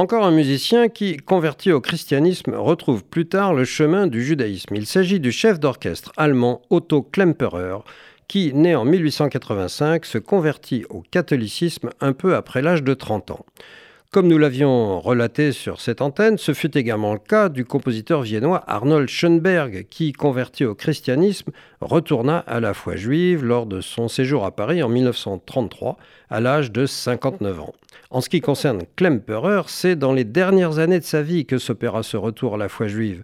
Encore un musicien qui, converti au christianisme, retrouve plus tard le chemin du judaïsme. Il s'agit du chef d'orchestre allemand Otto Klemperer, qui, né en 1885, se convertit au catholicisme un peu après l'âge de 30 ans. Comme nous l'avions relaté sur cette antenne, ce fut également le cas du compositeur viennois Arnold Schoenberg, qui, converti au christianisme, retourna à la foi juive lors de son séjour à Paris en 1933, à l'âge de 59 ans. En ce qui concerne Klemperer, c'est dans les dernières années de sa vie que s'opéra ce retour à la foi juive.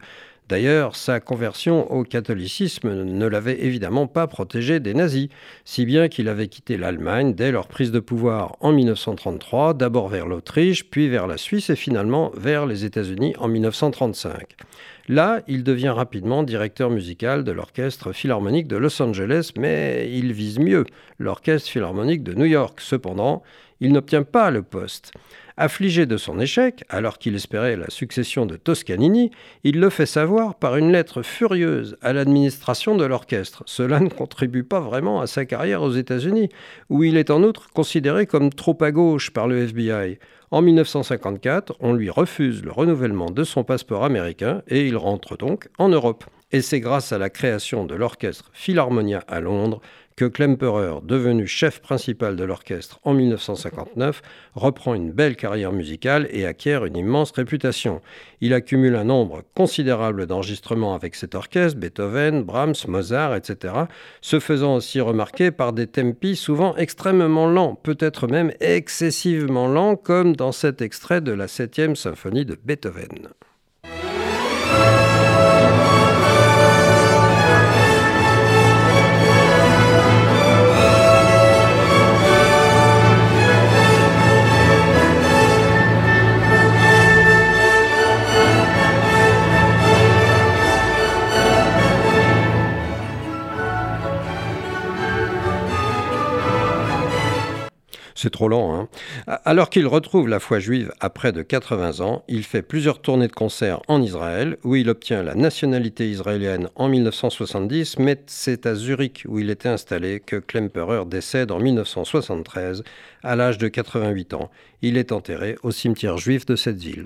D'ailleurs, sa conversion au catholicisme ne l'avait évidemment pas protégé des nazis, si bien qu'il avait quitté l'Allemagne dès leur prise de pouvoir en 1933, d'abord vers l'Autriche, puis vers la Suisse et finalement vers les États-Unis en 1935. Là, il devient rapidement directeur musical de l'Orchestre philharmonique de Los Angeles, mais il vise mieux l'Orchestre philharmonique de New York. Cependant, il n'obtient pas le poste. Affligé de son échec, alors qu'il espérait la succession de Toscanini, il le fait savoir par une lettre furieuse à l'administration de l'orchestre. Cela ne contribue pas vraiment à sa carrière aux États-Unis, où il est en outre considéré comme trop à gauche par le FBI. En 1954, on lui refuse le renouvellement de son passeport américain et il rentre donc en Europe. Et c'est grâce à la création de l'orchestre Philharmonia à Londres que Klemperer, devenu chef principal de l'orchestre en 1959, reprend une belle carrière musicale et acquiert une immense réputation. Il accumule un nombre considérable d'enregistrements avec cet orchestre, Beethoven, Brahms, Mozart, etc., se faisant aussi remarquer par des tempi souvent extrêmement lents, peut-être même excessivement lents, comme dans cet extrait de la 7e symphonie de Beethoven. C'est trop lent. Hein Alors qu'il retrouve la foi juive à près de 80 ans, il fait plusieurs tournées de concerts en Israël, où il obtient la nationalité israélienne en 1970, mais c'est à Zurich, où il était installé, que Klemperer décède en 1973, à l'âge de 88 ans. Il est enterré au cimetière juif de cette ville.